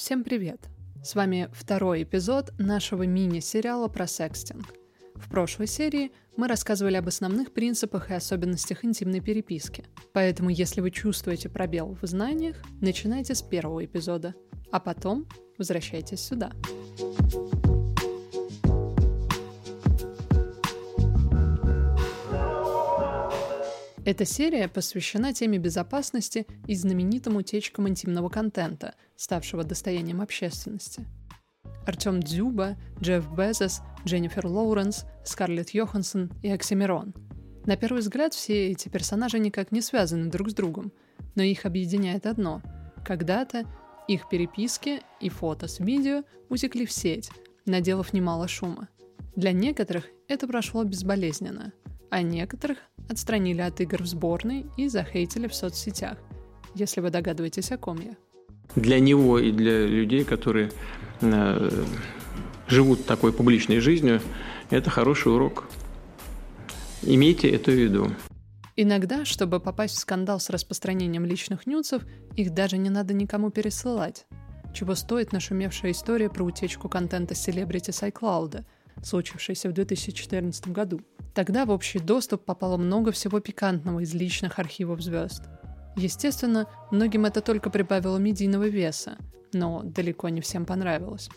Всем привет! С вами второй эпизод нашего мини-сериала про секстинг. В прошлой серии мы рассказывали об основных принципах и особенностях интимной переписки. Поэтому, если вы чувствуете пробел в знаниях, начинайте с первого эпизода, а потом возвращайтесь сюда. Эта серия посвящена теме безопасности и знаменитым утечкам интимного контента, ставшего достоянием общественности. Артем Дзюба, Джефф Безос, Дженнифер Лоуренс, Скарлетт Йоханссон и Оксимирон. На первый взгляд все эти персонажи никак не связаны друг с другом, но их объединяет одно. Когда-то их переписки и фото с видео утекли в сеть, наделав немало шума. Для некоторых это прошло безболезненно, а некоторых отстранили от игр в сборной и захейтили в соцсетях, если вы догадываетесь, о ком я. Для него и для людей, которые э, живут такой публичной жизнью, это хороший урок. Имейте это в виду. Иногда, чтобы попасть в скандал с распространением личных нюцев, их даже не надо никому пересылать. Чего стоит нашумевшая история про утечку контента селебрити с iCloud, случившаяся в 2014 году. Тогда в общий доступ попало много всего пикантного из личных архивов звезд. Естественно, многим это только прибавило медийного веса, но далеко не всем понравилось.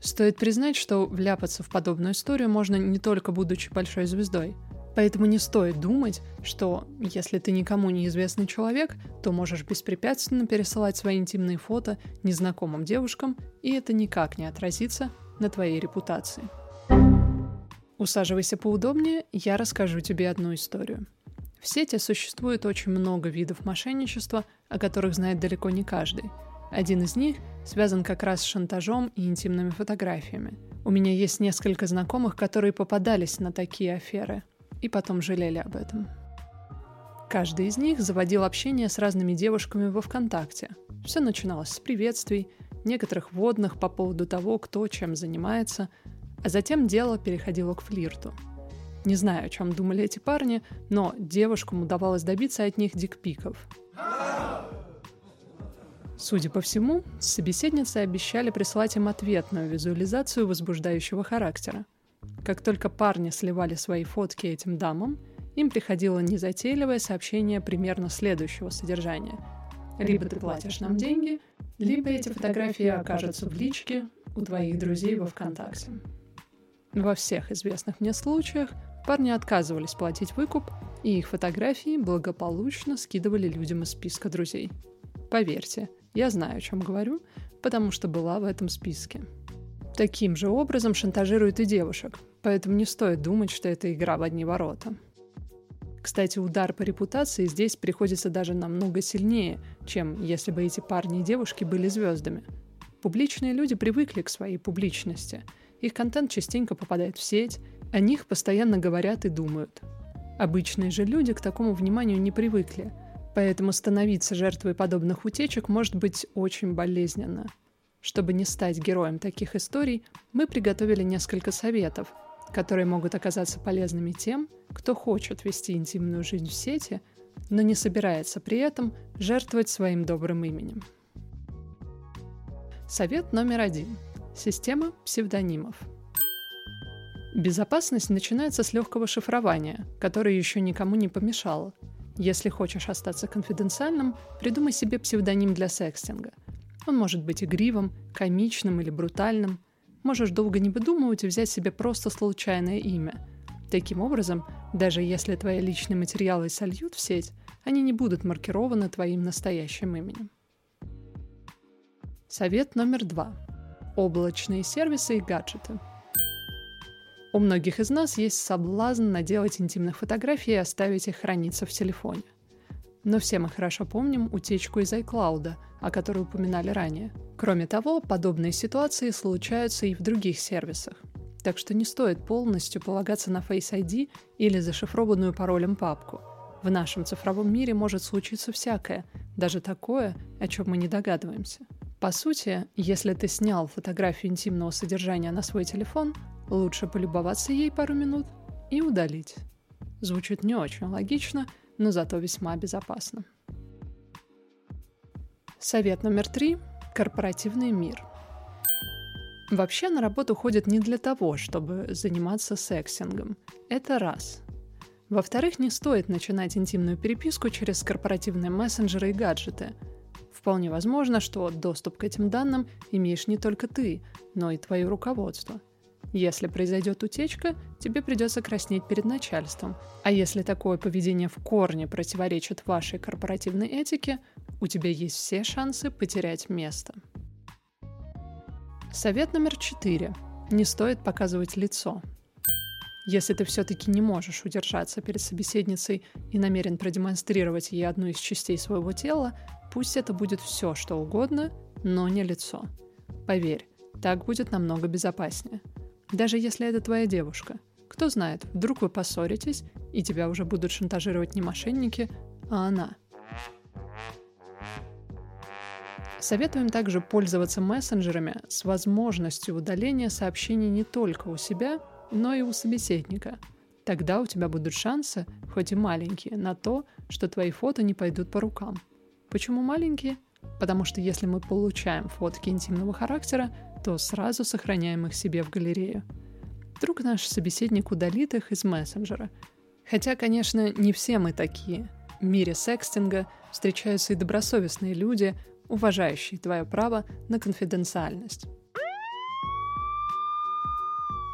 Стоит признать, что вляпаться в подобную историю можно не только будучи большой звездой. Поэтому не стоит думать, что если ты никому не известный человек, то можешь беспрепятственно пересылать свои интимные фото незнакомым девушкам, и это никак не отразится на твоей репутации. Усаживайся поудобнее, я расскажу тебе одну историю. В сети существует очень много видов мошенничества, о которых знает далеко не каждый. Один из них связан как раз с шантажом и интимными фотографиями. У меня есть несколько знакомых, которые попадались на такие аферы и потом жалели об этом. Каждый из них заводил общение с разными девушками во ВКонтакте. Все начиналось с приветствий, некоторых водных по поводу того, кто чем занимается, а затем дело переходило к флирту. Не знаю, о чем думали эти парни, но девушкам удавалось добиться от них дикпиков. Судя по всему, собеседницы обещали прислать им ответную визуализацию возбуждающего характера. Как только парни сливали свои фотки этим дамам, им приходило незатейливое сообщение примерно следующего содержания. Либо ты платишь нам деньги, либо эти фотографии окажутся в личке у твоих друзей во ВКонтакте. Во всех известных мне случаях парни отказывались платить выкуп, и их фотографии благополучно скидывали людям из списка друзей. Поверьте, я знаю, о чем говорю, потому что была в этом списке. Таким же образом шантажируют и девушек, поэтому не стоит думать, что это игра в одни ворота. Кстати, удар по репутации здесь приходится даже намного сильнее, чем если бы эти парни и девушки были звездами. Публичные люди привыкли к своей публичности – их контент частенько попадает в сеть, о них постоянно говорят и думают. Обычные же люди к такому вниманию не привыкли, поэтому становиться жертвой подобных утечек может быть очень болезненно. Чтобы не стать героем таких историй, мы приготовили несколько советов, которые могут оказаться полезными тем, кто хочет вести интимную жизнь в сети, но не собирается при этом жертвовать своим добрым именем. Совет номер один – Система псевдонимов. Безопасность начинается с легкого шифрования, которое еще никому не помешало. Если хочешь остаться конфиденциальным, придумай себе псевдоним для секстинга. Он может быть игривым, комичным или брутальным. Можешь долго не выдумывать и взять себе просто случайное имя. Таким образом, даже если твои личные материалы сольют в сеть, они не будут маркированы твоим настоящим именем. Совет номер два облачные сервисы и гаджеты. У многих из нас есть соблазн наделать интимных фотографий и оставить их храниться в телефоне. Но все мы хорошо помним утечку из iCloud, о которой упоминали ранее. Кроме того, подобные ситуации случаются и в других сервисах. Так что не стоит полностью полагаться на Face ID или зашифрованную паролем папку. В нашем цифровом мире может случиться всякое, даже такое, о чем мы не догадываемся. По сути, если ты снял фотографию интимного содержания на свой телефон, лучше полюбоваться ей пару минут и удалить. Звучит не очень логично, но зато весьма безопасно. Совет номер три. Корпоративный мир. Вообще на работу ходят не для того, чтобы заниматься сексингом. Это раз. Во-вторых, не стоит начинать интимную переписку через корпоративные мессенджеры и гаджеты. Вполне возможно, что доступ к этим данным имеешь не только ты, но и твое руководство. Если произойдет утечка, тебе придется краснеть перед начальством. А если такое поведение в корне противоречит вашей корпоративной этике, у тебя есть все шансы потерять место. Совет номер четыре. Не стоит показывать лицо. Если ты все-таки не можешь удержаться перед собеседницей и намерен продемонстрировать ей одну из частей своего тела, пусть это будет все, что угодно, но не лицо. Поверь, так будет намного безопаснее. Даже если это твоя девушка. Кто знает, вдруг вы поссоритесь, и тебя уже будут шантажировать не мошенники, а она – Советуем также пользоваться мессенджерами с возможностью удаления сообщений не только у себя, но и у собеседника. Тогда у тебя будут шансы, хоть и маленькие, на то, что твои фото не пойдут по рукам. Почему маленькие? Потому что если мы получаем фотки интимного характера, то сразу сохраняем их себе в галерею. Вдруг наш собеседник удалит их из мессенджера. Хотя, конечно, не все мы такие. В мире секстинга встречаются и добросовестные люди, уважающий твое право на конфиденциальность.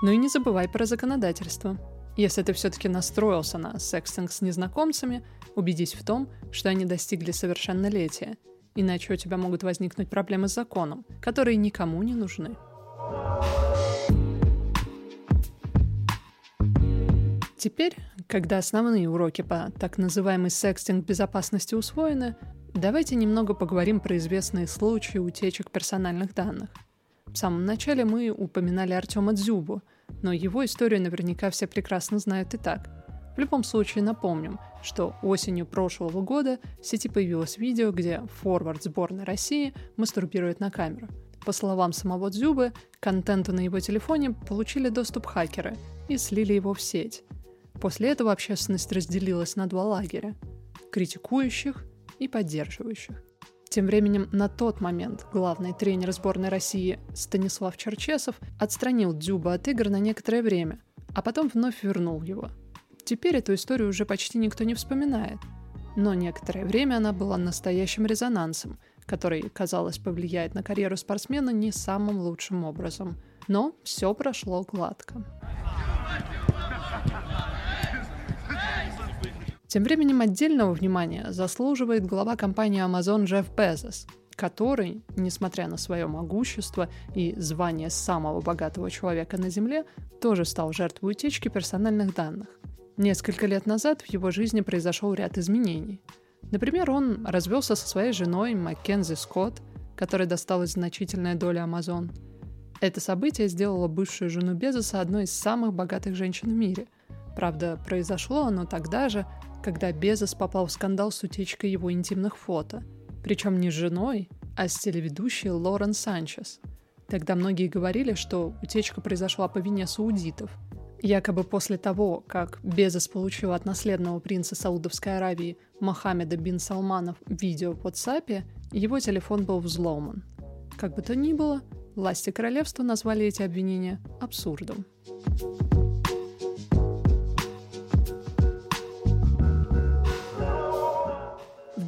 Ну и не забывай про законодательство. Если ты все-таки настроился на секстинг с незнакомцами, убедись в том, что они достигли совершеннолетия, иначе у тебя могут возникнуть проблемы с законом, которые никому не нужны. Теперь, когда основные уроки по так называемой секстинг безопасности усвоены, Давайте немного поговорим про известные случаи утечек персональных данных. В самом начале мы упоминали Артема Дзюбу, но его историю наверняка все прекрасно знают и так. В любом случае напомним, что осенью прошлого года в сети появилось видео, где форвард сборной России мастурбирует на камеру. По словам самого Дзюбы, контенту на его телефоне получили доступ хакеры и слили его в сеть. После этого общественность разделилась на два лагеря – критикующих и поддерживающих. Тем временем на тот момент главный тренер сборной России Станислав Черчесов отстранил Дзюба от игр на некоторое время, а потом вновь вернул его. Теперь эту историю уже почти никто не вспоминает, но некоторое время она была настоящим резонансом, который, казалось, повлияет на карьеру спортсмена не самым лучшим образом. Но все прошло гладко. Тем временем отдельного внимания заслуживает глава компании Amazon Джефф Безос, который, несмотря на свое могущество и звание самого богатого человека на Земле, тоже стал жертвой утечки персональных данных. Несколько лет назад в его жизни произошел ряд изменений. Например, он развелся со своей женой Маккензи Скотт, которой досталась значительная доля Amazon. Это событие сделало бывшую жену Безоса одной из самых богатых женщин в мире. Правда, произошло оно тогда же, когда Безос попал в скандал с утечкой его интимных фото. Причем не с женой, а с телеведущей Лорен Санчес. Тогда многие говорили, что утечка произошла по вине саудитов. Якобы после того, как Безос получил от наследного принца Саудовской Аравии Мохаммеда бин Салманов видео в WhatsApp, его телефон был взломан. Как бы то ни было, власти королевства назвали эти обвинения абсурдом.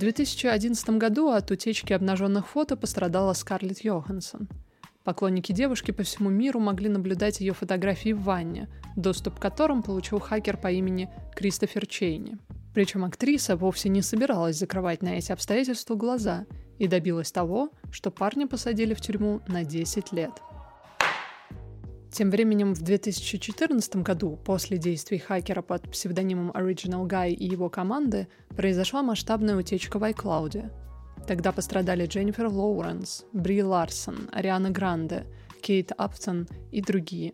2011 году от утечки обнаженных фото пострадала Скарлетт Йоханссон. Поклонники девушки по всему миру могли наблюдать ее фотографии в ванне, доступ к которым получил хакер по имени Кристофер Чейни. Причем актриса вовсе не собиралась закрывать на эти обстоятельства глаза и добилась того, что парня посадили в тюрьму на 10 лет – тем временем в 2014 году, после действий хакера под псевдонимом Original Guy и его команды, произошла масштабная утечка в iCloud. Тогда пострадали Дженнифер Лоуренс, Бри Ларсон, Ариана Гранде, Кейт Аптон и другие.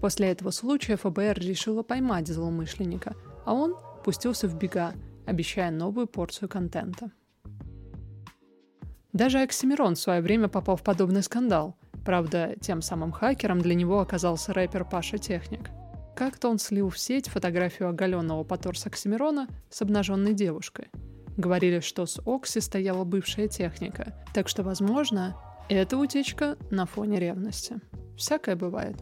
После этого случая ФБР решила поймать злоумышленника, а он пустился в бега, обещая новую порцию контента. Даже Оксимирон в свое время попал в подобный скандал – Правда, тем самым хакером для него оказался рэпер Паша Техник. Как-то он слил в сеть фотографию оголенного по торсу Оксимирона с обнаженной девушкой. Говорили, что с Окси стояла бывшая техника, так что, возможно, это утечка на фоне ревности. Всякое бывает.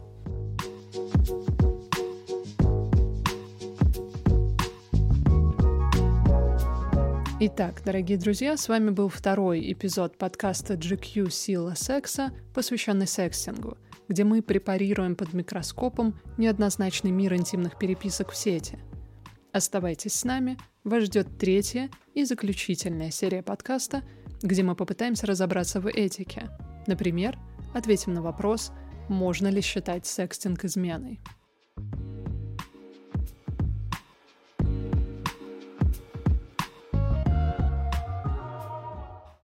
Итак, дорогие друзья, с вами был второй эпизод подкаста GQ «Сила секса», посвященный секстингу, где мы препарируем под микроскопом неоднозначный мир интимных переписок в сети. Оставайтесь с нами, вас ждет третья и заключительная серия подкаста, где мы попытаемся разобраться в этике. Например, ответим на вопрос, можно ли считать секстинг изменой.